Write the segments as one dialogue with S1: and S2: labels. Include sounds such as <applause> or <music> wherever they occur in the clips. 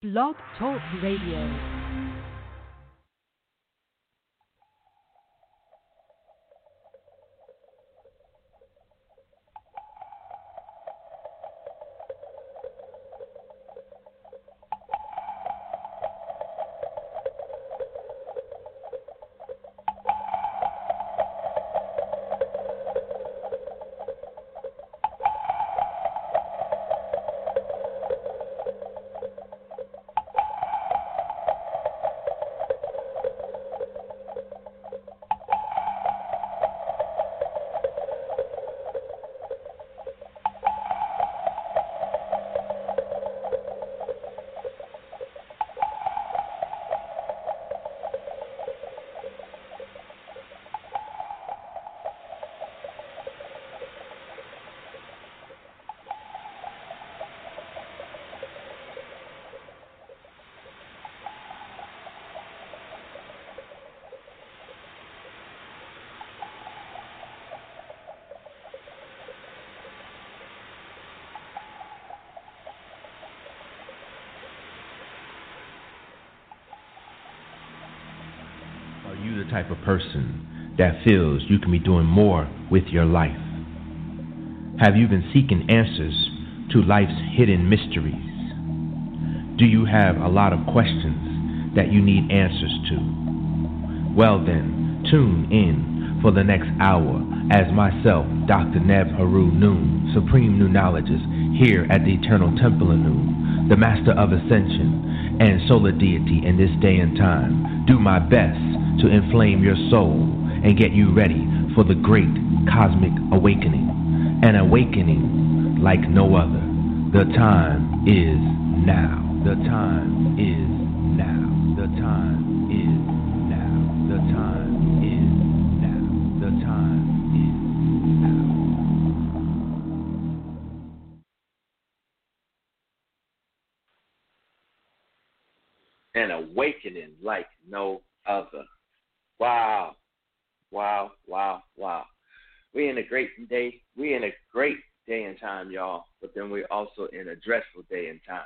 S1: Blog Talk Radio.
S2: Type of person that feels you can be doing more with your life? Have you been seeking answers to life's hidden mysteries? Do you have a lot of questions that you need answers to? Well, then, tune in for the next hour as myself, Dr. Neb Heru-Nun, Supreme Nunologist, here at the Eternal Temple of Nun, the Master of Ascension and Solar Deity in this day and time, do my best to inflame your soul and get you ready for the great cosmic awakening. An awakening like no other. The time is now. The time is now. The time
S3: Wow, wow, wow. We're in a great day. We're in a great day and time, y'all, but then we're also in a dreadful day and time.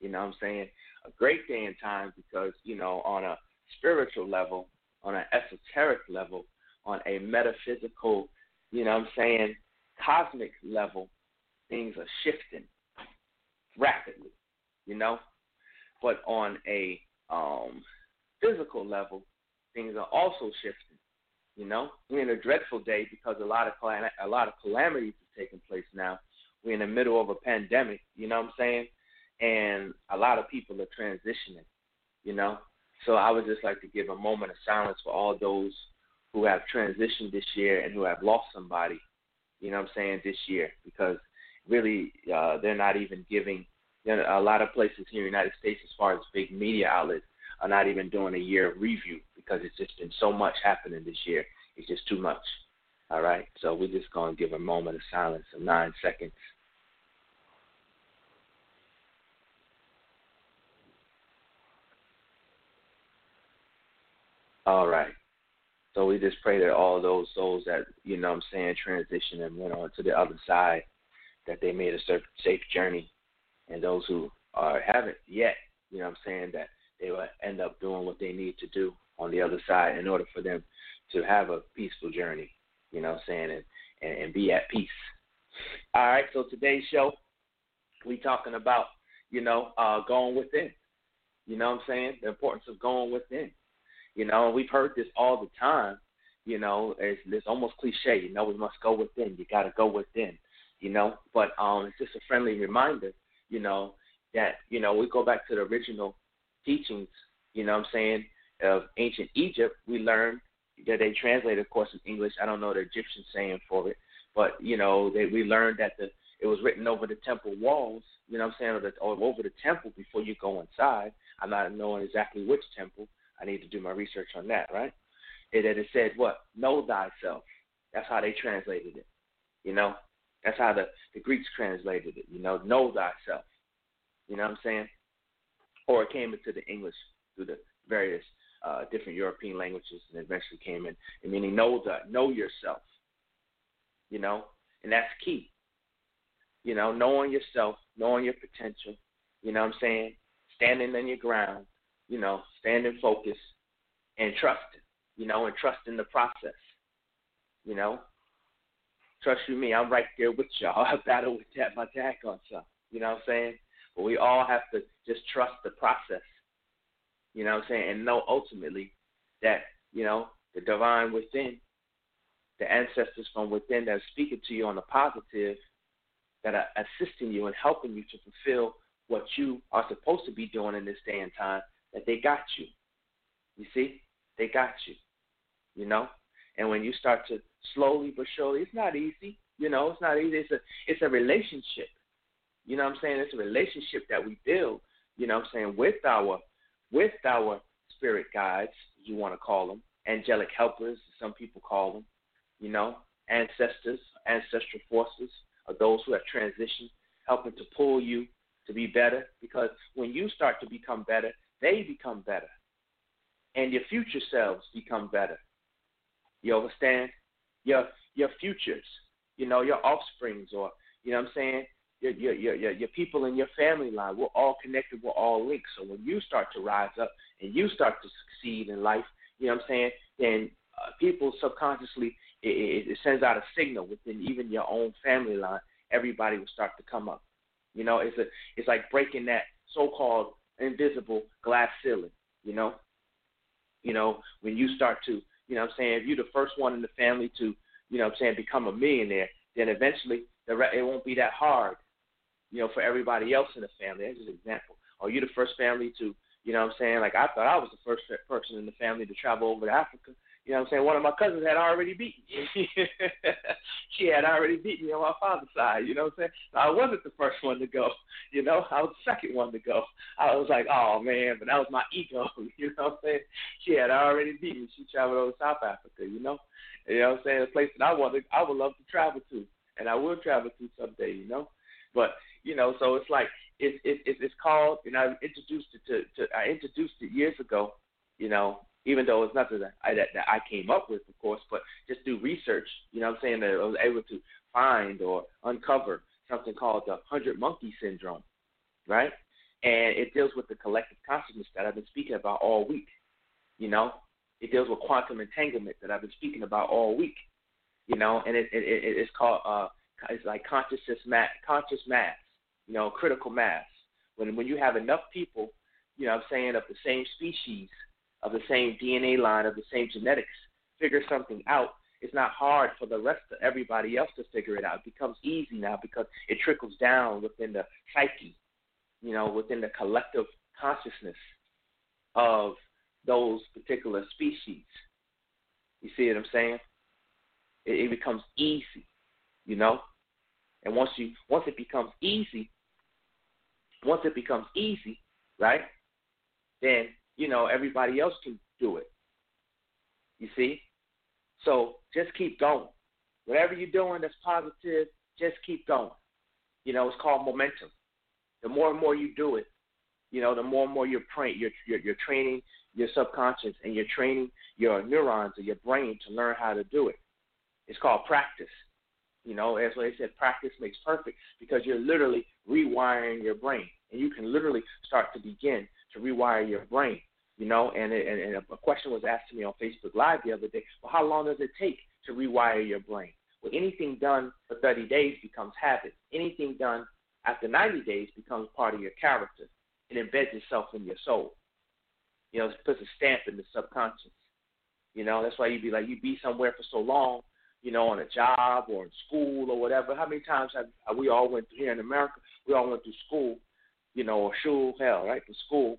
S3: You know what I'm saying? A great day and time because, you know, on a spiritual level, on an esoteric level, on a metaphysical, you know what I'm saying, cosmic level, things are shifting rapidly, you know? But on a um, physical level, things are also shifting. You know, we're in a dreadful day because a lot of a lot of calamities are taking place now. We're in the middle of a pandemic. You know what I'm saying? And a lot of people are transitioning. You know, so I would just like to give a moment of silence for all those who have transitioned this year and who have lost somebody. You know what I'm saying this year because really uh, they're not even giving. You know, a lot of places here in the United States, as far as big media outlets, are not even doing a year review because it's just been so much happening this year. It's just too much. All right. So we're just going to give a moment of silence of nine seconds. All right. So we just pray that all those souls that, you know I'm saying, transition and went on to the other side, that they made a safe journey. And those who are haven't yet, you know I'm saying, that they will end up doing what they need to do on the other side in order for them to have a peaceful journey, you know what I'm saying, and, and, and be at peace. All right, so today's show, we talking about, you know, uh, going within. You know what I'm saying? The importance of going within. You know, we've heard this all the time. You know, it's, it's almost cliche. You know, we must go within. You got to go within. You know, but um, it's just a friendly reminder. You know that you know we go back to the original teachings. You know what I'm saying? of ancient Egypt, we learn that they translated, of course, in English. I don't know the Egyptian saying for it, but you know, they, we learned that the it was written over the temple walls. You know what I'm saying, or, over the temple before you go inside. I'm not knowing exactly which temple. I need to do my research on that, right? And that it said what? Know thyself. That's how they translated it. You know, that's how the the Greeks translated it. You know, know thyself. You know what I'm saying? Or it came into the English through the various uh, different European languages and eventually came in. I meaning know the know yourself. You know, and that's key. You know, knowing yourself, knowing your potential. You know what I'm saying? standing on your ground, you know, standing focused and trusting, you know, and trusting the process. You know, trust you me, I'm right there with y'all. <laughs> I battle with that my dad on some. You know what I'm saying? But we all have to just trust the process. You know what I'm saying? And know ultimately that, you know, the divine within, the ancestors from within that are speaking to you on the positive, that are assisting you and helping you to fulfill what you are supposed to be doing in this day and time, that they got you. You see? They got you. You know? And when you start to slowly but surely, it's not easy. You know, it's not easy. It's a it's a relationship. Know what I'm saying? It's a relationship that we build, you know what I'm saying, with our with our spirit guides, you want to call them, angelic helpers, some people call them, you know, ancestors, ancestral forces, or those who have transitioned, helping to pull you to be better. Because when you start to become better, they become better. And your future selves become better. You understand? Your your futures, you know, your offsprings or you know what I'm saying? Your, your your your your people in your family line, we're all connected, we're all linked. So when you start to rise up and you start to succeed in life, you know what I'm saying? Then uh, people subconsciously it, it, sends out a signal within even your own family line. Everybody will start to come up. You know, it's a it's like breaking that so-called invisible glass ceiling. You know, you know when you start to you know what I'm saying? If you're the first one in the family to, you know what I'm saying, become a millionaire, then eventually the re- it won't be that hard, you know, for everybody else in the family. That's just an example. Or you're the first family to, you know what I'm saying? Like I thought I was the first person in the family to travel over to Africa. You know what I'm saying? One of my cousins had already beaten me. <laughs> she had already beaten me on my father's side. You know what I'm saying? I wasn't the first one to go. You know, I was the second one to go. I was like, oh man, but that was my ego. <laughs> You know what I'm saying? She had already beaten me. She traveled over to South Africa. You know, you know what I'm saying? A place that I wanted, I would love to travel to, and I will travel to someday. You know, but you know, so it's like it's it's it's called, and I introduced it to, to I introduced it years ago. You know, even though it's nothing that I, that, that I came up with, of course, but just do research, you know what I'm saying, that I was able to find or uncover something called the 100 monkey syndrome, right? And it deals with the collective consciousness that I've been speaking about all week, you know? It deals with quantum entanglement that I've been speaking about all week, you know? And it, it, it it's called, uh, it's like consciousness mass, conscious mass, you know, critical mass. When, when you have enough people, you know I'm saying, of the same species – of the same DNA line, of the same genetics, figure something out, it's not hard for the rest of everybody else to figure it out. It becomes easy now because it trickles down within the psyche, you know, within the collective consciousness of those particular species. You see what I'm saying? It, it becomes easy, you know. And once you once it becomes easy, once it becomes easy, right? Then you know, everybody else can do it. You see? So just keep going. Whatever you're doing that's positive, just keep going. You know, it's called momentum. The more and more you do it, you know, the more and more you're, praying, you're, you're, you're training your subconscious and you're training your neurons or your brain to learn how to do it. It's called practice. You know, as they said, practice makes perfect because you're literally rewiring your brain. And you can literally start to begin to rewire your brain you know, and, and, and a question was asked to me on Facebook Live the other day. Well, how long does it take to rewire your brain? Well, anything done for 30 days becomes habit. Anything done after 90 days becomes part of your character. It embeds itself in your soul. You know, it puts a stamp in the subconscious. You know, that's why you'd be like, you'd be somewhere for so long, you know, on a job or in school or whatever. How many times have we all went here in America? We all went to school, you know, or school, hell, right, to school,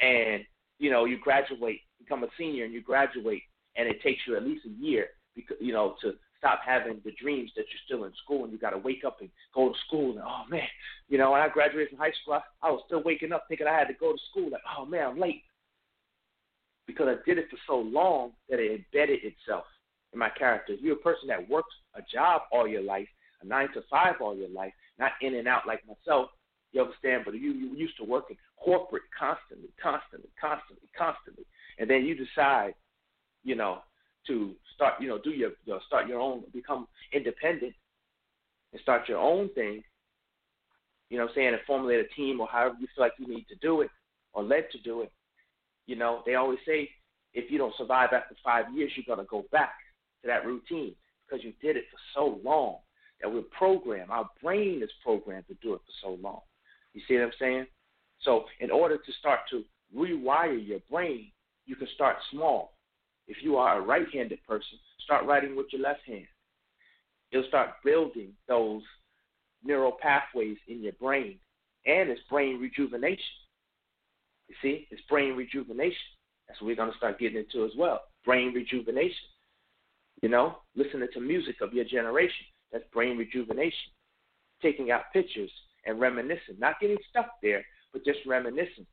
S3: and you know, you graduate, become a senior, and you graduate, and it takes you at least a year, because you know, to stop having the dreams that you're still in school and you got to wake up and go to school. And oh man, you know, when I graduated from high school, I, I was still waking up thinking I had to go to school. Like, oh man, I'm late because I did it for so long that it embedded itself in my character. If you're a person that works a job all your life, a nine to five all your life, not in and out like myself, you understand? But you you used to working corporate constantly, constantly, constantly, constantly, and then you decide, you know, to start, you know, do your, you know, start your own, become independent, and start your own thing. You know, I'm saying, and formulate a team or however you feel like you need to do it. or led to do it. You know, they always say if you don't survive after five years, you're to go back to that routine because you did it for so long that we're programmed. Our brain is programmed to do it for so long. You see what I'm saying? So, in order to start to rewire your brain, you can start small. If you are a right handed person, start writing with your left hand. You'll start building those neural pathways in your brain, and it's brain rejuvenation. You see, it's brain rejuvenation. That's what we're going to start getting into as well. Brain rejuvenation. You know, listening to music of your generation. That's brain rejuvenation. Taking out pictures and reminiscing, not getting stuck there, but just reminiscing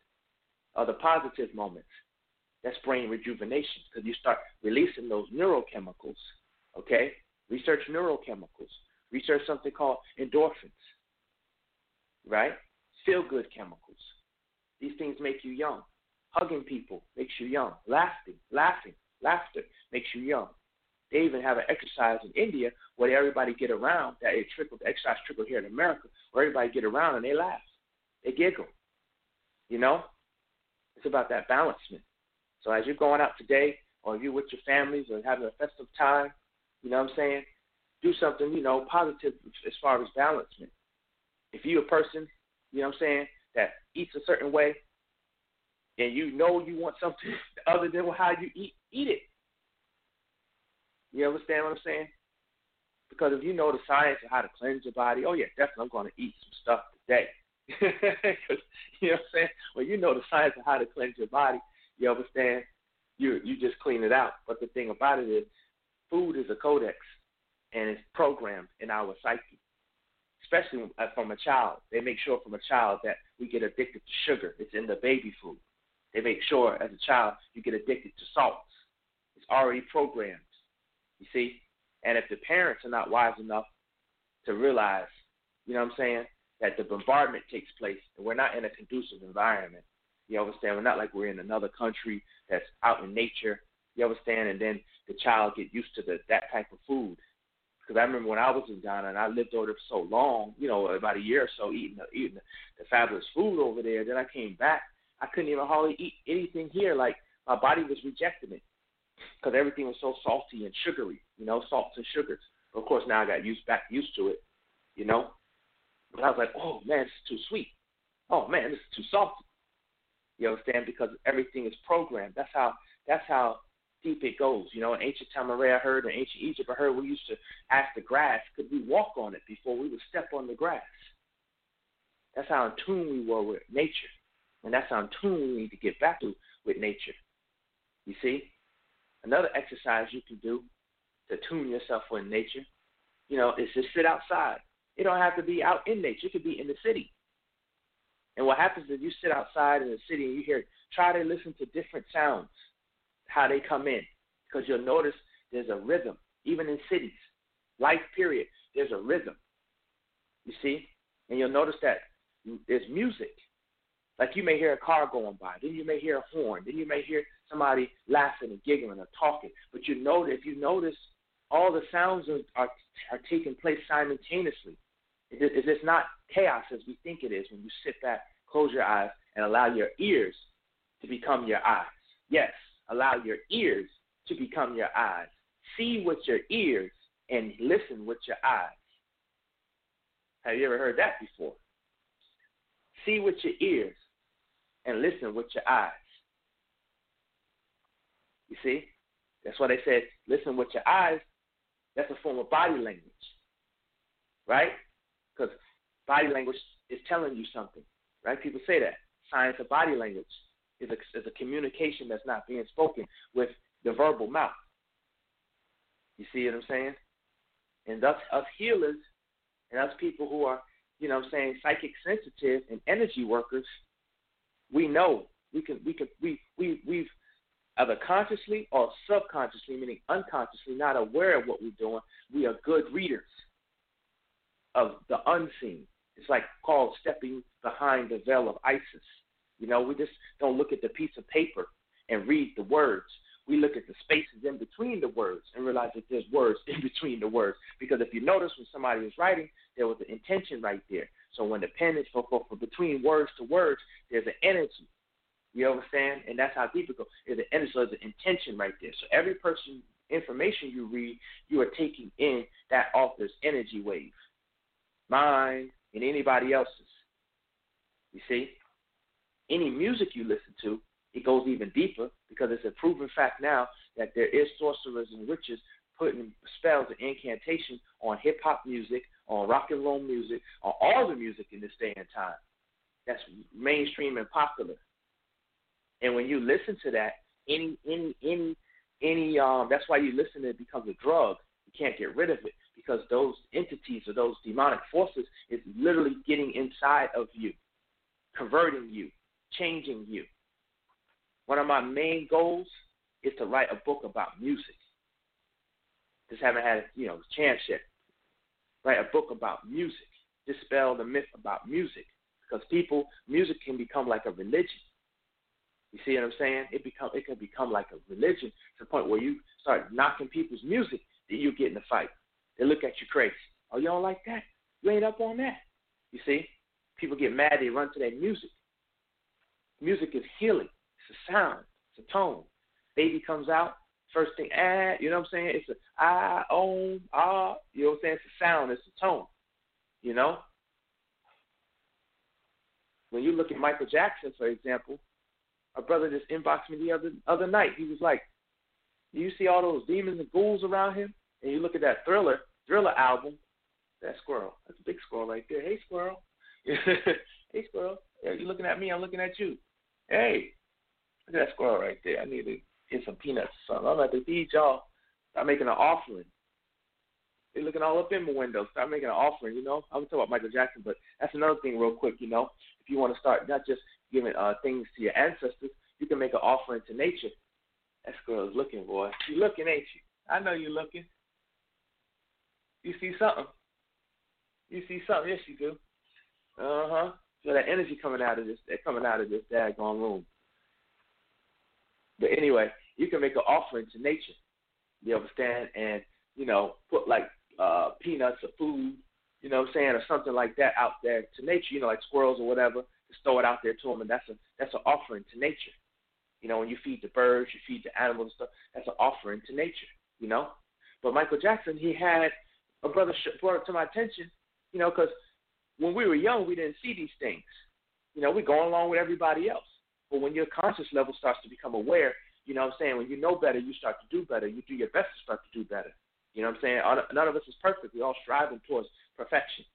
S3: of the positive moments. That's brain rejuvenation because you start releasing those neurochemicals. Okay? Research neurochemicals. Research something called endorphins. Right? Feel good chemicals. These things make you young. Hugging people makes you young. Laughing, laughing, laughter makes you young. They even have an exercise in India where everybody get around. That it trickle, the exercise trickle here in America, where everybody get around and they laugh, they giggle. You know, it's about that balancement. So as you're going out today, or you with your families, or having a festive time, you know what I'm saying? Do something, you know, positive as far as balancement. If you're a person, you know what I'm saying, that eats a certain way, and you know you want something <laughs> other than how you eat, eat it. You understand what I'm saying? Because if you know the science of how to cleanse your body, oh yeah, definitely I'm going to eat some stuff today. <laughs> you know what I'm saying? Well, you know the science of how to cleanse your body. You understand? You you just clean it out. But the thing about it is, food is a codex, and it's programmed in our psyche. Especially uh, from a child, they make sure from a child that we get addicted to sugar. It's in the baby food. They make sure as a child you get addicted to salts. It's already programmed. You see? And if the parents are not wise enough to realize, you know what I'm saying, that the bombardment takes place and we're not in a conducive environment. You understand? We're not like we're in another country that's out in nature. You understand? And then the child get used to the that type of food. Because I remember when I was in Ghana and I lived over there for so long, you know, about a year or so, eating the, eating the, the fabulous food over there. Then I came back, I couldn't even hardly eat anything here. Like my body was rejecting it because everything was so salty and sugary, you know, salts and sugars. But of course, now I got used back used to it, you know. But I was like, oh man, it's too sweet. Oh man, this is too salty. You understand? Because everything is programmed. That's how that's how deep it goes. You know, in ancient Tamaray, I heard, in ancient Egypt, I heard we used to ask the grass, could we walk on it before we would step on the grass? That's how in tune we were with nature. And that's how in tune we need to get back to with nature. You see? Another exercise you can do to tune yourself with nature, you know, is to sit outside. It don't have to be out in nature. It could be in the city. And what happens is you sit outside in the city and you hear, try to listen to different sounds, how they come in, because you'll notice there's a rhythm, even in cities. Life period, there's a rhythm. You see? And you'll notice that there's music. Like you may hear a car going by, then you may hear a horn, then you may hear somebody laughing and giggling or talking. But you know that if you notice, all the sounds are, are, are taking place simultaneously. It is not chaos as we think it is when you sit back, close your eyes, and allow your ears to become your eyes. Yes, allow your ears to become your eyes. See with your ears and listen with your eyes. Have you ever heard that before? See with your ears and listen with your eyes. You see? That's why they said listen with your eyes. That's a form of body language. Right? Because body language is telling you something, right? People say that. Science of body language is a, is a communication that's not being spoken with the verbal mouth. You see what I'm saying? And thus, us healers and us people who are, you know, I'm saying psychic sensitive and energy workers, we know we can, we can, we, we, we've either consciously or subconsciously, meaning unconsciously, not aware of what we're doing. We are good readers of the unseen. It's like called stepping behind the veil of Isis. You know, we just don't look at the piece of paper and read the words. We look at the spaces in between the words and realize that there's words <laughs> in between the words. Because if you notice when somebody was writing, there was an intention right there. So when the pen is for, for, for between words to words, there's an energy. You understand? And that's how deep it goes. It's an energy, so it's an intention right there. So every person information you read, you are taking in that author's energy wave, mine and anybody else's. You see? Any music you listen to, it goes even deeper because it's a proven fact now that there is sorcerers and witches putting spells and incantations on hip hop music, on rock and roll music, on all the music in this day and time. That's mainstream and popular. And when you listen to that, any any any any um that's why you listen to it becomes a drug. You can't get rid of it because those entities or those demonic forces is literally getting inside of you, converting you, changing you. One of my main goals is to write a book about music. Just haven't had you know chance yet. Write a book about music. Dispel the myth about music because people music can become like a religion you see what I'm saying? It become it can become like a religion to the point where you start knocking people's music that you get in a fight. They look at you crazy. Oh, you don't like that? You ain't up on that. You see? People get mad, they run to their music. Music is healing. It's a sound. It's a tone. Baby comes out, first thing, ah, you know what I'm saying? It's a ah, oh, ah, you know what I'm saying? It's a sound, it's a tone. You know? When you look at Michael Jackson, for example, a brother just inboxed me the other other night. He was like, "Do you see all those demons and ghouls around him?" And you look at that Thriller Thriller album. That squirrel. That's a big squirrel right there. Hey, squirrel. <laughs> hey, squirrel. Yeah, you looking at me? I'm looking at you. Hey, look at that squirrel right there. I need to get some peanuts or something. I'm about to feed y'all. I'm making an offering. They're looking all up in my window. Start making an offering, you know. I was talking about Michael Jackson, but that's another thing real quick, you know. If you want to start not just giving uh, things to your ancestors, you can make an offering to nature. That girl is looking, boy. You looking, ain't you? I know you're looking. You see something. You see something. Yes, you do. Uh huh. So that energy coming out of this, coming out of this daggone room. But anyway, you can make an offering to nature. You understand? And you know, put like uh peanuts or food, you know what I'm saying, or something like that out there to nature. You know, like squirrels or whatever just throw it out there to them, and that's a that's an offering to nature. You know, when you feed the birds, you feed the animals and stuff. That's an offering to nature. You know, but Michael Jackson, he had a brother brought it to my attention. You know, because when we were young, we didn't see these things. You know, we're going along with everybody else. But when your conscious level starts to become aware, you know what I'm saying? When you know better, you start to do better. You do your best to start to do better. You know what I'm saying? None of us is perfect. We're all striving towards perfection.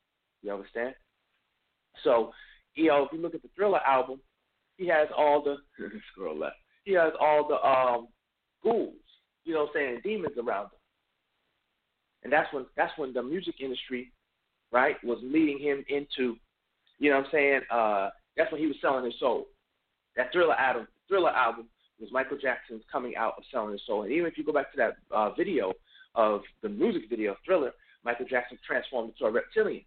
S3: You understand? So you know, if you look at the Thriller album, he has all the <laughs> scroll left. He has all the um ghouls, you know, what I'm saying demons around him. And that's when that's when the music industry, right, was leading him into, you know, what I'm saying, uh, that's when he was selling his soul. That Thriller album, Thriller album was Michael Jackson's coming out of selling his soul. And even if you go back to that uh, video of the music video Thriller, Michael Jackson transformed into a reptilian.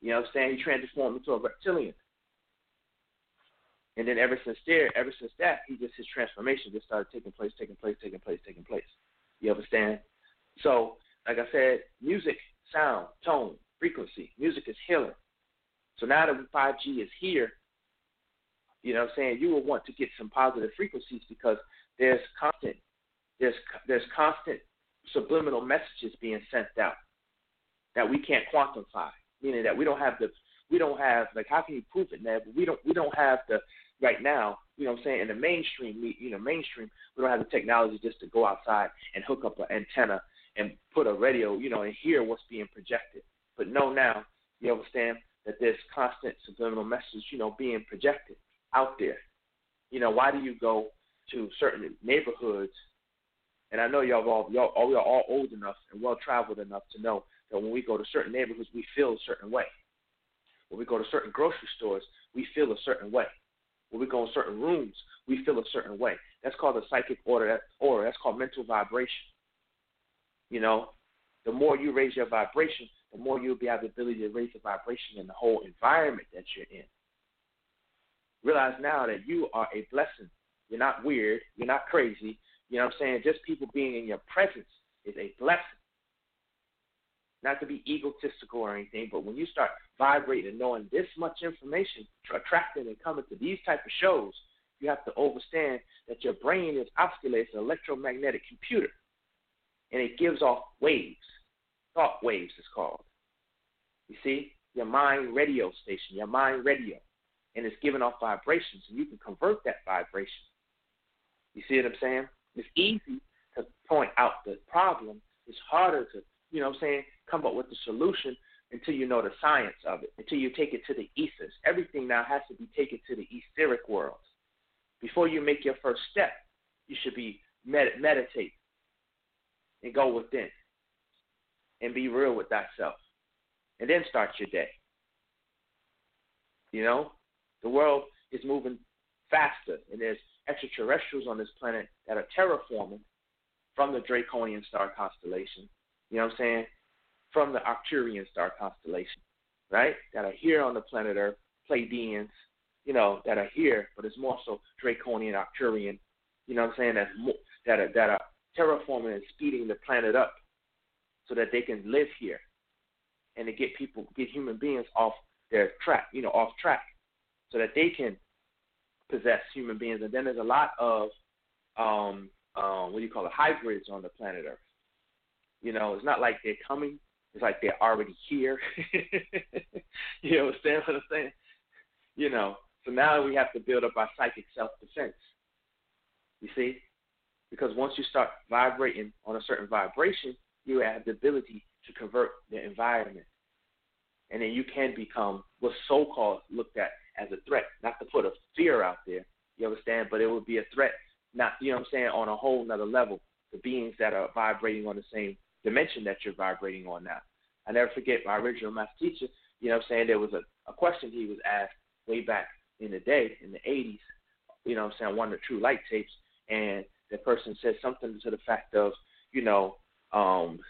S3: You know what I'm saying? He transformed into a reptilian. And then ever since there, ever since that, he just his transformation just started taking place, taking place, taking place, taking place. You understand? So, like I said, music, sound, tone, frequency, music is healing. So now that 5G is here, you know what I'm saying, you will want to get some positive frequencies because there's constant there's there's constant subliminal messages being sent out that we can't quantify meaning that we don't have the we don't have like how can you prove it, man? But we don't we don't have the right now. You know what I'm saying? In the mainstream, you know, mainstream, we don't have the technology just to go outside and hook up an antenna and put a radio, you know, and hear what's being projected. But know now, you understand that there's constant subliminal messages, you know, being projected out there. You know, why do you go to certain neighborhoods? And I know y'all all y'all all, y'all all old enough and well traveled enough to know that when we go to certain neighborhoods, we feel a certain way. When we go to certain grocery stores, we feel a certain way. When we go in certain rooms, we feel a certain way. That's called a psychic order. That's called mental vibration. You know, the more you raise your vibration, the more you'll be have the ability to raise the vibration in the whole environment that you're in. Realize now that you are a blessing. You're not weird. You're not crazy. You know what I'm saying? Just people being in your presence is a blessing. Not to be egotistical or anything, but when you start vibrating and knowing this much information, attracting and coming to these type of shows, you have to understand that your brain is oscillating an electromagnetic computer, and it gives off waves. Thought waves is called. You see, your mind radio station, your mind radio, and it's giving off vibrations, and you can convert that vibration. You see what I'm saying? It's easy to point out the problem. It's harder to, you know what I'm saying, come up with the solution until you know the science of it, until you take it to the ethers. Everything now has to be taken to the etheric world. Before you make your first step, you should be med- meditate and go within and be real with thyself. And then start your day. You know, the world is moving faster, and there's extraterrestrials on this planet that are terraforming from the Draconian star constellation. You know what I'm saying? From the Arcturian star constellation, right? That are here on the planet Earth, Pleiadians, you know, that are here, but it's more so Draconian, Arcturian. You know what I'm saying? That's more, that are that are terraforming and speeding the planet up so that they can live here and to get people, get human beings off their track, you know, off track, so that they can possess human beings. And then there's a lot of um, um, what do you call it, hybrids on the planet Earth. You know, it's not like they're coming; it's like they're already here. <laughs> you understand what I'm saying? You know, so now we have to build up our psychic self-defense. You see, because once you start vibrating on a certain vibration, you have the ability to convert the environment. And then you can become what's so called looked at as a threat, not to put a fear out there, you understand, but it would be a threat, not you know what I'm saying, on a whole nother level, the beings that are vibrating on the same dimension that you're vibrating on now. I never forget my original math teacher, you know saying, there was a, a question he was asked way back in the day, in the eighties, you know I'm saying, one of the true light tapes, and the person said something to the fact of, you know, um,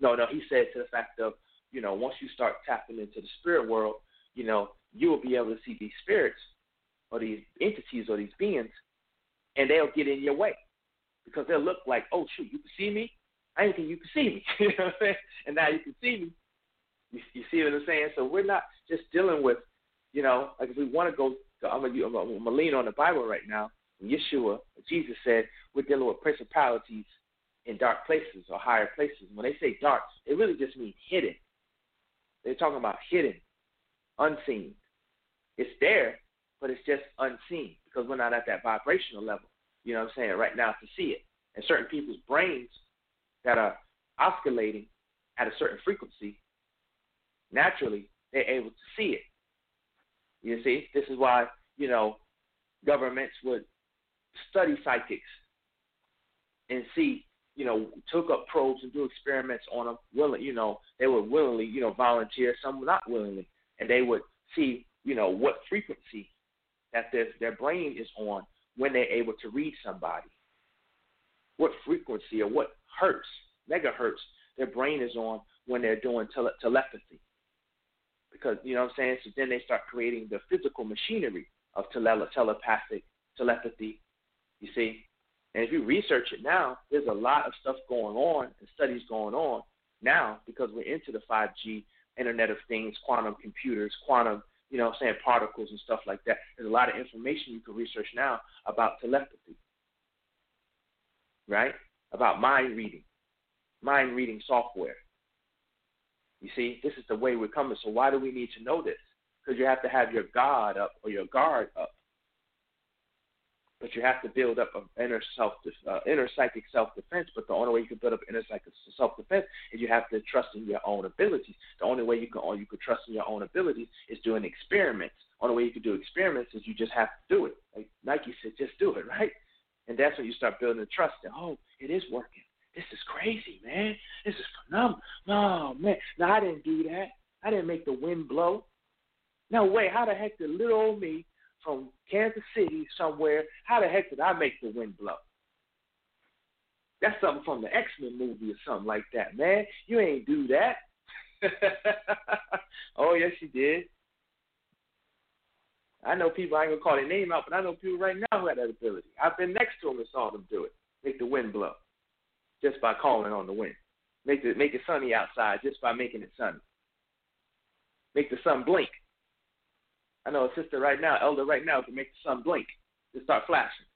S3: no, no, he said to the fact of, you know, once you start tapping into the spirit world, you know, you will be able to see these spirits or these entities or these beings, and they'll get in your way because they'll look like, oh shoot, you can see me. I didn't think you could see me. <laughs> you know what I'm saying? And now you can see me. You, you see what I'm saying? So we're not just dealing with, you know, like if we want to go, to, I'm I'm gonna lean on the Bible right now. Yeshua, Jesus said, we're dealing with principalities in dark places or higher places. When they say dark, it really just means hidden. They're talking about hidden, unseen. It's there, but it's just unseen because we're not at that vibrational level. You know what I'm saying? Right now to see it. And certain people's brains that are oscillating at a certain frequency, naturally they're able to see it. You see, this is why you know governments would study psychics and see, you know, took up probes and do experiments on them. Willing, you know, they would willingly, you know, volunteer. Some not willingly, and they would see, you know, what frequency that their their brain is on when they're able to read somebody. What frequency or what hertz, megahertz, their brain is on when they're doing tele- telepathy. Because you know what I'm saying. So then they start creating the physical machinery of tele- telepathic telepathy. You see, and if you research it now, there's a lot of stuff going on and studies going on now because we're into the 5G Internet of Things, quantum computers, quantum, you know, what I'm saying particles and stuff like that. There's a lot of information you can research now about telepathy, right? About mind reading, mind reading software. You see, this is the way we're coming. So why do we need to know this? Because you have to have your guard up or your guard up but you have to build up an inner self, uh, inner psychic self-defense. But the only way you can build up inner psychic self-defense is you have to trust in your own abilities. The only way you can, you can trust in your own abilities is doing experiments. The only way you can do experiments is you just have to do it. Like Nike said, just do it, right? And that's when you start building the trust. That oh, it is working. This is crazy, man. This is phenomenal. Oh man, no, I didn't do that. I didn't make the wind blow. No way. How the heck did little old me from Kansas City somewhere. How the heck did I make the wind blow? That's something from the X Men movie or something like that, man. You ain't do that. <laughs> oh yes, you did. I know people. I ain't gonna call their name out, but I know people right now who had that ability. I've been next to them and saw them do it, make the wind blow, just by calling on the wind. Make it make it sunny outside just by making it sunny. Make the sun blink. I know a sister right now, elder right now, can make the sun blink. Just start flashing.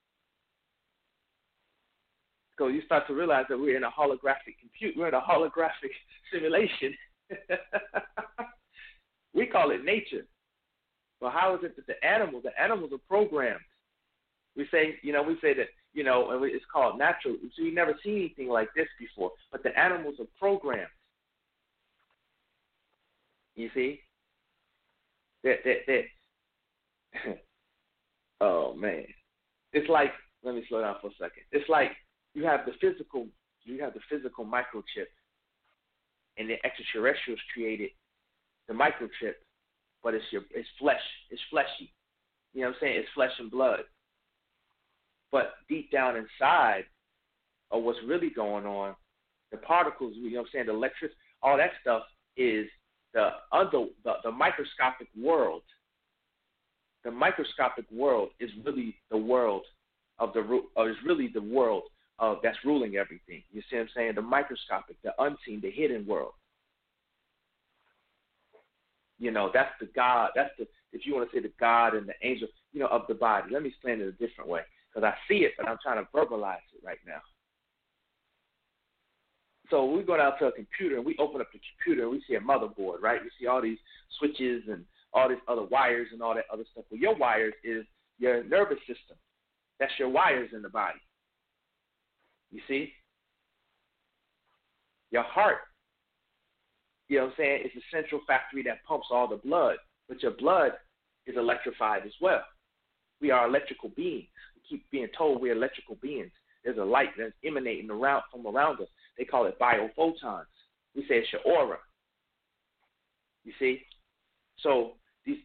S3: So you start to realize that we're in a holographic compute. We're in a holographic <laughs> simulation. <laughs> we call it nature. But how is it that the animals, the animals are programmed? We say, you know, we say that, you know, and it's called natural. So you never seen anything like this before. But the animals are programmed. You see? That that that. oh man, it's like. Let me slow down for a second. It's like you have the physical, you have the physical microchip, and the extraterrestrials created the microchip, but it's your it's flesh, it's fleshy. You know what I'm saying? It's flesh and blood. But deep down inside of what's really going on, the particles, you know what I'm saying, the electric, all that stuff is the other the, the microscopic world. The microscopic world is really the world of the or uh, is really the world of that's ruling everything. You see what I'm saying? The microscopic, the unseen, the hidden world. You know, that's the God. That's the if you want to say the God and the angel, you know, of the body. Let me explain it a different way because I see it, but I'm trying to verbalize it right now. So we go down to a computer and we open up the computer and we see a motherboard, right? We see all these switches and all these other wires and all that other stuff. Well, your wires is your nervous system. That's your wires in the body. You see? Your heart, you know what I'm saying, It's the central factory that pumps all the blood. But your blood is electrified as well. We are electrical beings. We keep being told we're electrical beings. There's a light that's emanating around from around us. They call it biophotons. We say it's your aura. You see? So these,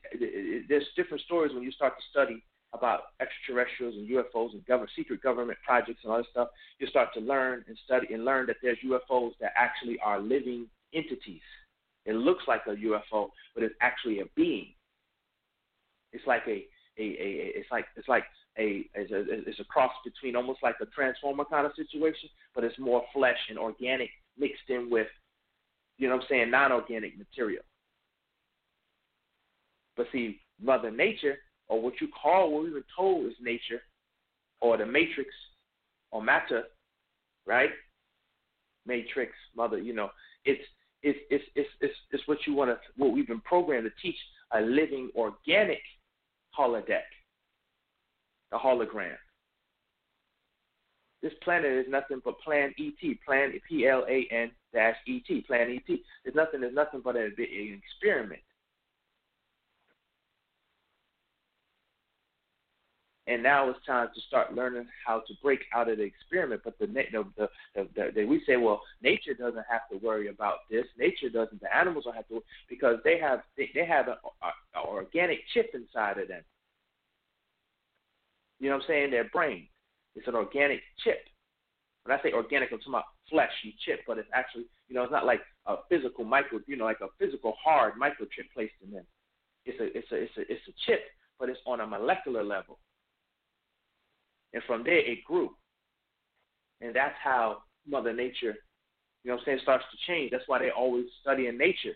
S3: there's different stories when you start to study about extraterrestrials and UFOs and government, secret government projects and all this stuff. You start to learn and study and learn that there's UFOs that actually are living entities. It looks like a UFO, but it's actually a being. It's like a, a, a, it's like it's like a it's, a it's a cross between almost like a transformer kind of situation, but it's more flesh and organic mixed in with, you know what I'm saying, non-organic material. But see, Mother Nature, or what you call what we were told is nature, or the matrix, or matter, right? Matrix, Mother, you know, it's it's it's it's it's, it's what you want to what we've been programmed to teach a living organic holodeck the hologram. This planet is nothing but Plan ET, Plan P L A N dash E T, Plan ET. It's nothing. It's nothing but an experiment. And now it's time to start learning how to break out of the experiment. But the the, the, the, the we say, well, nature doesn't have to worry about this. Nature doesn't. The animals don't have to because they have they, they have an organic chip inside of them. You know what I'm saying? Their brain. It's an organic chip. When I say organic, I'm talking about fleshy chip, but it's actually, you know, it's not like a physical micro, you know, like a physical hard microchip placed in them. It's a, it's a, it's a, it's a chip, but it's on a molecular level. And from there, it grew. And that's how Mother Nature, you know what I'm saying, starts to change. That's why they always study in nature.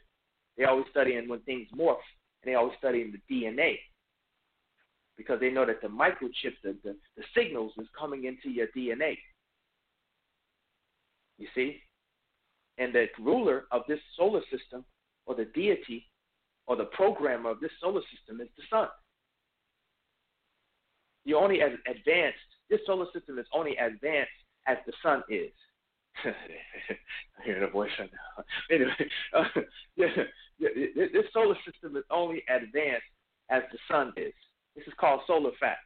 S3: They always study in when things morph, and they always study in the DNA because they know that the microchip, the, the, the signals is coming into your DNA. You see? And the ruler of this solar system, or the deity, or the programmer of this solar system is the sun. You're only as advanced, this solar system is only as advanced as the sun is. I hear the voice right now. <laughs> Anyway, uh, <laughs> yeah, yeah, this solar system is only advanced as the sun is. This is called solar facts.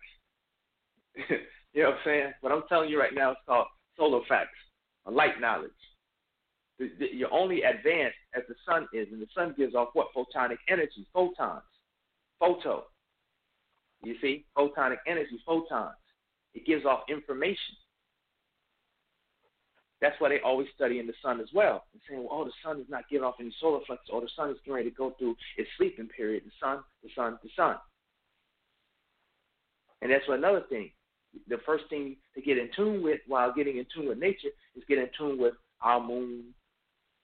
S3: <laughs> you know what I'm saying? What I'm telling you right now is called solar facts, a light knowledge. You're only advanced as the sun is, and the sun gives off what? Photonic energy, photons, photo. You see? Photonic energy, photons. It gives off information. That's why they always study in the sun as well. And saying, well, oh, the sun is not giving off any solar flux, or the sun is getting ready to go through its sleeping period. The sun, the sun, the sun. And that's another thing. The first thing to get in tune with while getting in tune with nature is get in tune with our moon,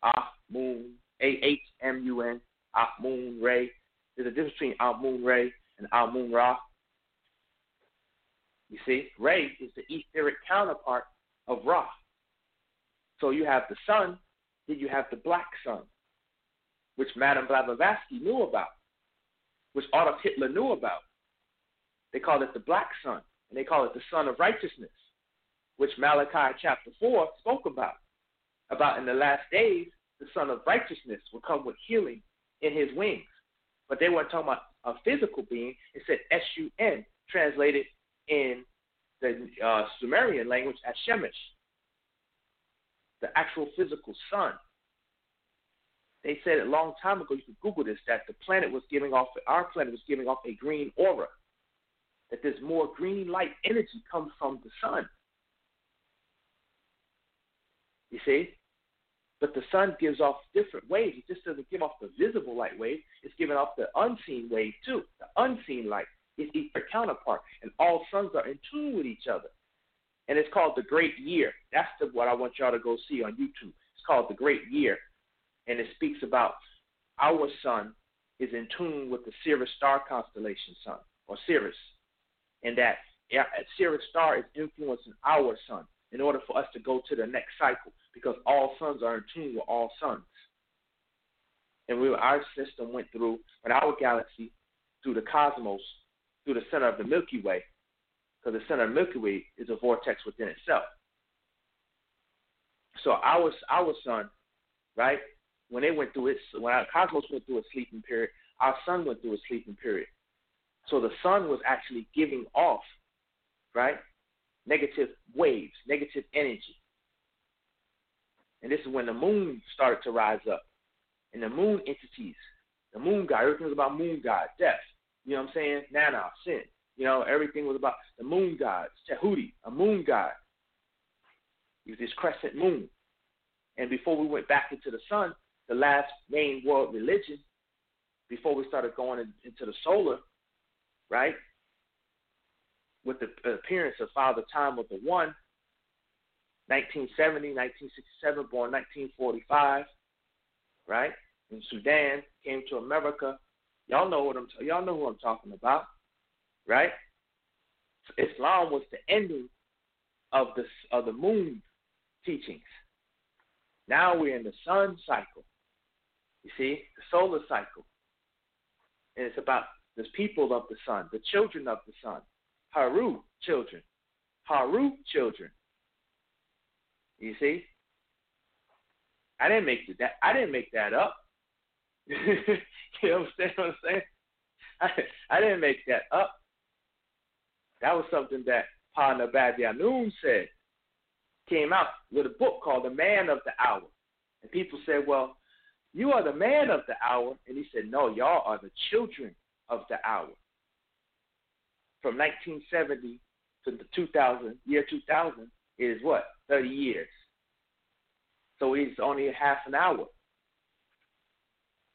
S3: Ah Moon, A H M U N, Ah Moon Ray. There's a difference between our moon Ray and Amun Ra. You see, Ray is the etheric counterpart of Ra. So you have the sun, then you have the black sun, which Madame Blavatsky knew about, which Adolf Hitler knew about. They call it the black sun, and they call it the sun of righteousness, which Malachi chapter 4 spoke about. About in the last days, the sun of righteousness will come with healing in his wings. But they weren't talking about a physical being. It said S U N, translated in the uh, Sumerian language as Shemesh, the actual physical sun. They said a long time ago, you can Google this, that the planet was giving off, our planet was giving off a green aura. That there's more green light energy comes from the sun. You see? But the sun gives off different waves. It just doesn't give off the visible light wave. It's giving off the unseen wave too. The unseen light is their counterpart, and all suns are in tune with each other. And it's called the Great Year. That's the, what I want y'all to go see on YouTube. It's called the Great Year, and it speaks about our sun is in tune with the Sirius star constellation sun or Sirius, and that Sirius star is influencing our sun in order for us to go to the next cycle because all suns are in tune with all suns. And we, our system went through, in our galaxy, through the cosmos, through the center of the Milky Way, because the center of the Milky Way is a vortex within itself. So our our sun, right? When they went through its, when our cosmos went through a sleeping period, our sun went through a sleeping period. So the sun was actually giving off, right, negative waves, negative energy. And this is when the moon started to rise up. And the moon entities, the moon god, everything was about moon god, death. You know what I'm saying? Nana, sin. You know, everything was about the moon gods, Tahuti, a moon god. He was this crescent moon. And before we went back into the sun, the last main world religion, before we started going in, into the solar, right? With the appearance of Father Time of the One, 1970, 1967, born 1945, right? In Sudan, came to America. Y'all know what I'm. Y'all know who I'm talking about, right? Islam was the ending of the of the moon teachings. Now we're in the sun cycle. You see, the solar cycle, and it's about the people of the sun, the children of the sun, Heru children, Heru children. You see? I didn't make that. I didn't make that up. <laughs> you understand what I'm saying? I, I didn't make that up. That was something that Pa Nabad Yanun said. Came out with a book called The Man of the Hour. And people said, Well, you are the man of the hour. And he said, No, y'all are the children of the hour. From 1970 to the 2000, year 2000, is what? 30 years. So it's only half an hour.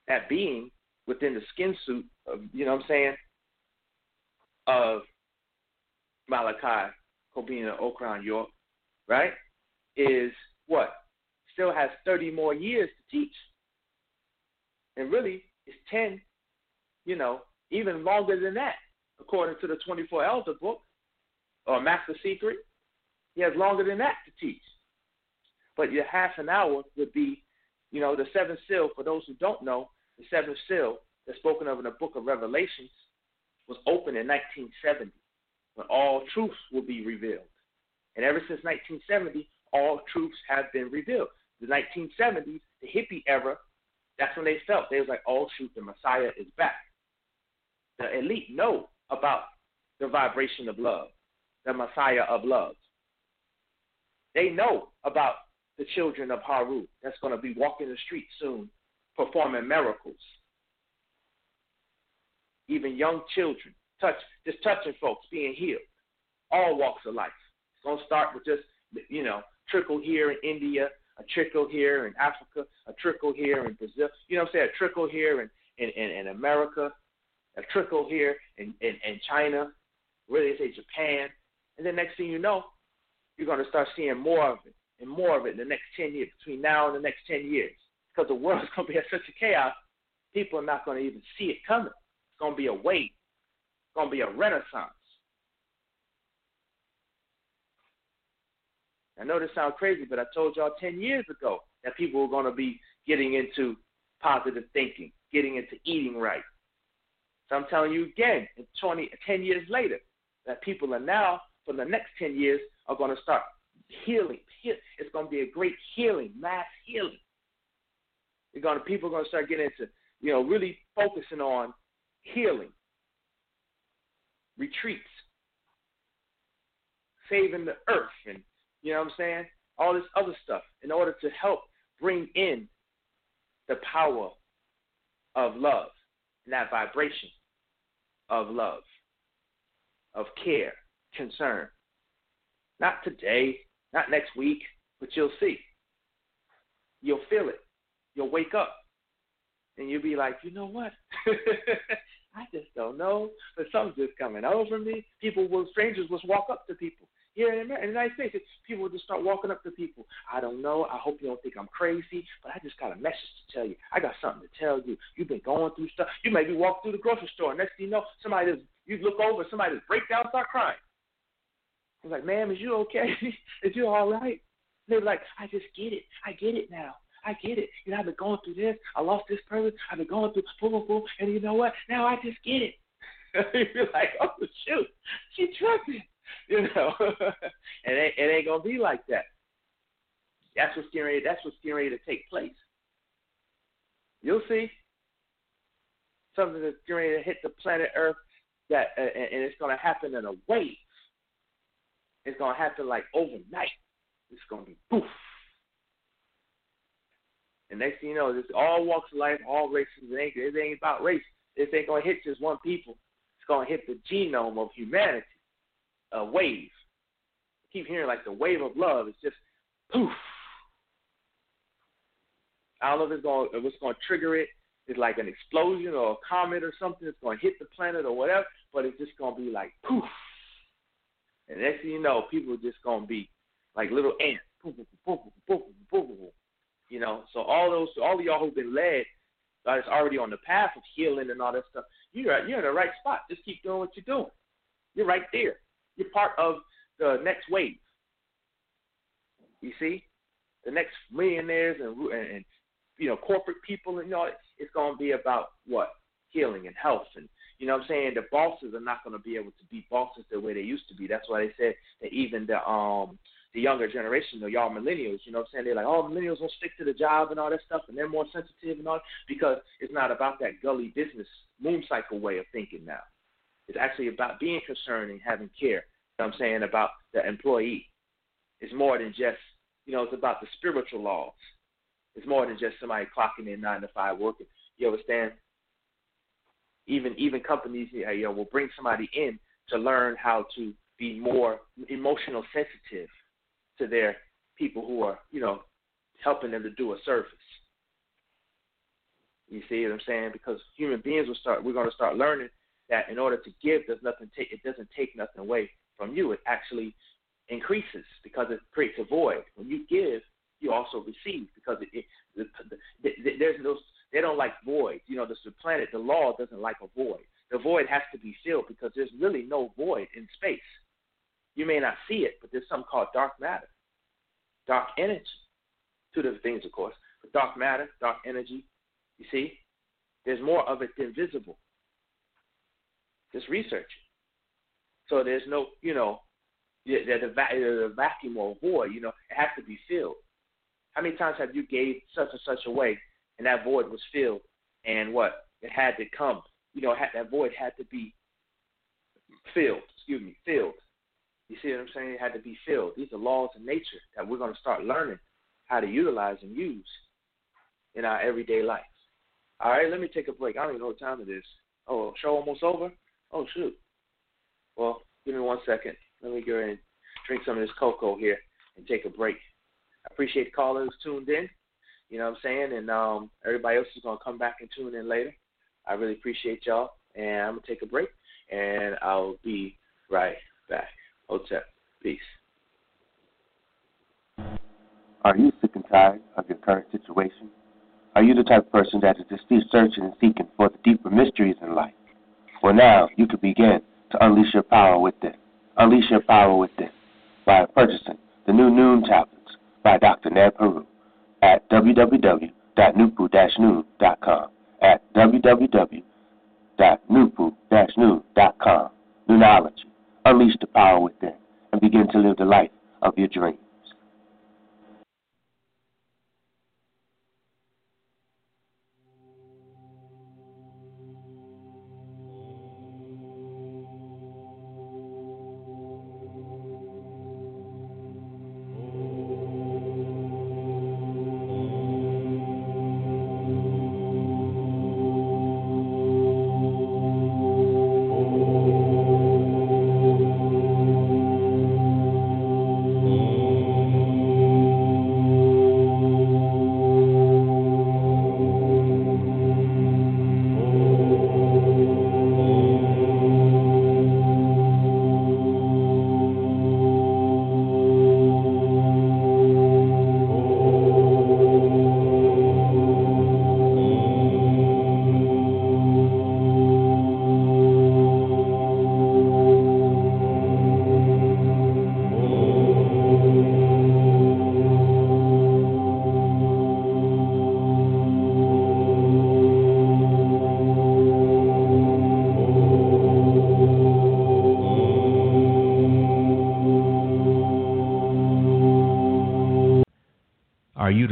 S3: That being within the skin suit of, you know what I'm saying, of Malachi, Kobina, Okran, York, right, is what? Still has 30 more years to teach. And really, it's 10, you know, even longer than that, according to the 24 Elder book or Master Secret. He has longer than that to teach. But your half an hour would be, you know, the seventh seal. For those who don't know, the seventh seal that's spoken of in the book of Revelations was opened in 1970 when all truths will be revealed. And ever since 1970, all truths have been revealed. The 1970s, the hippie era, that's when they felt they was like, oh shoot, the Messiah is back. The elite know about the vibration of love, the Messiah of love. They know about the children of Heru that's going to be walking the streets soon, performing miracles. Even young children, touch just touching folks, being healed. All walks of life. It's going to start with just you know trickle here in India, a trickle here in Africa, a trickle here in Brazil. You know what I'm saying? A trickle here in in, in, in America, a trickle here in, in, in China, really, say Japan, and then next thing you know, you're going to start seeing more of it and more of it in the next 10 years, between now and the next 10 years. because the world's <laughs> going to be at such a chaos, people are not going to even see it coming. It's going to be a wave. It's going to be a renaissance. I know this sounds crazy, but I told y'all 10 years ago that people were going to be getting into positive thinking, getting into eating right. So I'm telling you again, in 20, 10 years later, that people are now, for the next 10 years, are going to start healing. It's going to be a great healing, mass healing. You're going to, people are going to start getting into, you know, really focusing on healing, retreats, saving the earth, and you know what I'm saying? All this other stuff in order to help bring in the power of love and that vibration of love, of care, concern. Not today, not next week, but you'll see. You'll feel it. You'll wake up and you'll be like, you know what? <laughs> I just don't know, but something's just coming over me. People will, strangers will walk up to people here in, America, in the United States, people will just start walking up to people. I don't know. I hope you don't think I'm crazy, but I just got a message to tell you. I got something to tell you. You've been going through stuff. You may be walking through the grocery store. and Next thing you know, somebody just, you look over, somebody just break down, start crying. I'm like, ma'am, is you okay? <laughs> is you all right? They're like, I just get it. I get it now. I get it. You know, I've been going through this. I lost this person. I've been going through boom, boom, boom. And you know what? Now I just get it. <laughs> You're like, oh, shoot. She tripping. you know, <laughs> and it, it ain't gonna be like that. That's what's getting ready. That's what's getting ready to take place. You'll see something that's getting ready to hit the planet Earth that, uh, and it's gonna happen in a wave. It's gonna happen like overnight. It's gonna be poof. And next thing you know, it's all walks of life, all races. It ain't, it ain't about race. This ain't gonna hit just one people. It's gonna hit the genome of humanity a wave. I keep hearing like the wave of love. It's just poof. I don't know if it's going it's going to trigger it. It's like an explosion or a comet or something. It's going to hit the planet or whatever, but it's just going to be like poof. And next thing you know, people are just to be like little ants. You know, so all those, all of y'all who've been led, that's already on the path of healing and all that stuff. You're you're in the right spot. Just keep doing what you're doing. You're right there. You're part of the next wave. You see, the next millionaires and and, and you know corporate people and you know it's going to be about what healing and health and you know what I'm saying the bosses are not going to be able to be bosses the way they used to be. That's why they said that even the um the younger generation, the y'all millennials, you know what I'm saying? They're like, oh, millennials will stick to the job and all that stuff, and they're more sensitive and all because it's not about that gully business moon cycle way of thinking now. It's actually about being concerned and having care know what I'm saying, about the employee. It's more than just, you know, it's about the spiritual laws. It's more than just somebody clocking in nine to five working. You understand? Even even companies, you know, will bring somebody in to learn how to be more emotional sensitive to their people who are, you know, helping them to do a service. You see what I'm saying? Because human beings will start. We're going to start learning that in order to give, there's nothing. Take, it doesn't take nothing away from you, it actually increases because it creates a void. When you give, you also receive because it, it the, the, the, there's no they don't like voids. You know, the, planet, the law doesn't like a void. The void has to be filled because there's really no void in space. You may not see it, but there's something called dark matter, dark energy. Two different things, of course. But dark matter, dark energy. You see, there's more of it than visible. Just research so there's no, you know, there's the, the, the vacuum or void, you know, it has to be filled. How many times have you gave such and such a way and that void was filled and what? It had to come. You know, that void had to be filled, excuse me, filled. You see what I'm saying? It had to be filled. These are laws of nature that we're going to start learning how to utilize and use in our everyday life. All right, let me take a break. I don't even know what time it is. Oh, show almost over? Oh, shoot. Well, give me one second. Let me go and drink some of this cocoa here and take a break. I appreciate the callers tuned in. You know what I'm saying? And um, everybody else is going to come back and tune in later. I really appreciate y'all. And I'm going to take a break. And I'll be right back. Hotep. Peace.
S4: Are you sick and tired of your current situation? Are you the type of person that is still searching and seeking for the deeper mysteries in life? Well, now you can begin to unleash your power within. Unleash your power within by purchasing the new Nun tablets by Dr. Neb Heru at www.nupu-noon.com. At www.nupu-noon.com. Nunology. Unleash the power within and begin to live the life of your dreams.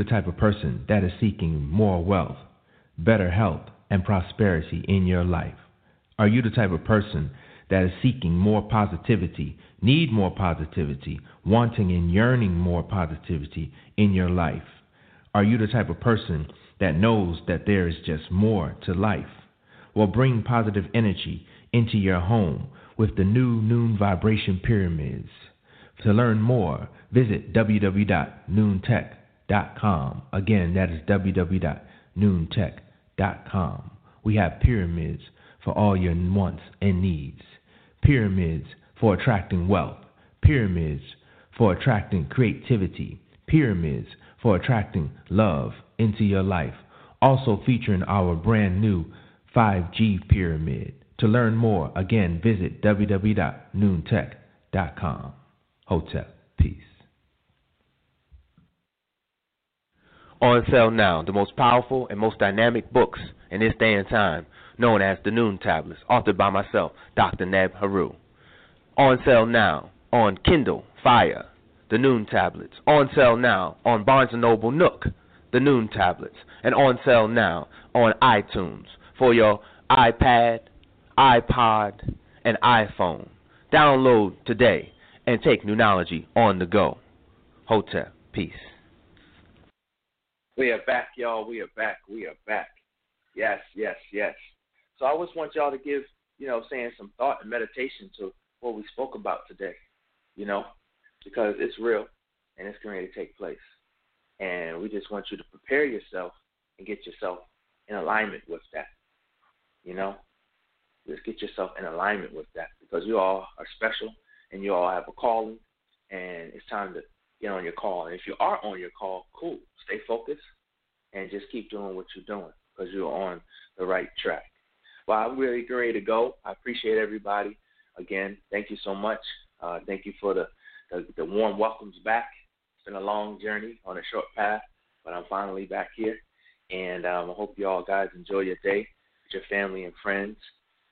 S2: Type of person that is seeking more wealth, better health, and prosperity in your life? Are you the type of person that is seeking more positivity, need more positivity, wanting and yearning more positivity in your life? Are you the type of person that knows that there is just more to life? Well, bring positive energy into your home with the new Nun Vibration Pyramids. To learn more, visit www.noontech.com www.noontech.com. Again, that is www.noontech.com. We have pyramids for all your wants and needs, pyramids for attracting wealth, pyramids for attracting creativity, pyramids for attracting love into your life. Also featuring our brand new 5G pyramid. To learn more, again, visit www.noontech.com. Hotep. Peace.
S5: On sale now, the most powerful and most dynamic books in this day and time, known as the Nun Tablets, authored by myself, Dr. Neb Heru. On sale now on Kindle Fire, the Nun Tablets. On sale now on Barnes & Noble Nook, the Nun Tablets. And on sale now on iTunes for your iPad, iPod, and iPhone. Download today and take Nunology on the go. Hotep. Peace.
S3: We are back, y'all. We are back. We are back. Yes, yes, yes. So I just want y'all to give, you know, saying some thought and meditation to what we spoke about today, you know, because it's real and it's going to take place. And we just want you to prepare yourself and get yourself in alignment with that, you know. Just get yourself in alignment with that because you all are special and you all have a calling and it's time to get on your call. And if you are on your call, cool. Stay focused and just keep doing what you're doing because you're on the right track. Well, I'm really ready to go. I appreciate everybody. Again, thank you so much. Uh, thank you for the, the, the warm welcomes back. It's been a long journey on a short path, but I'm finally back here. And um, I hope you all guys enjoy your day with your family and friends.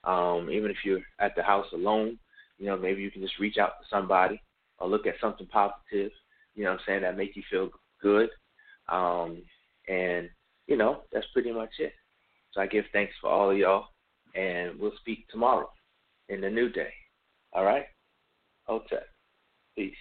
S3: Um, even if you're at the house alone, you know, maybe you can just reach out to somebody or look at something positive you know what I'm saying, that make you feel good. Um, and, you know, that's pretty much it. So I give thanks for all of y'all, and we'll speak tomorrow in the new day. All right? Hotep. Peace.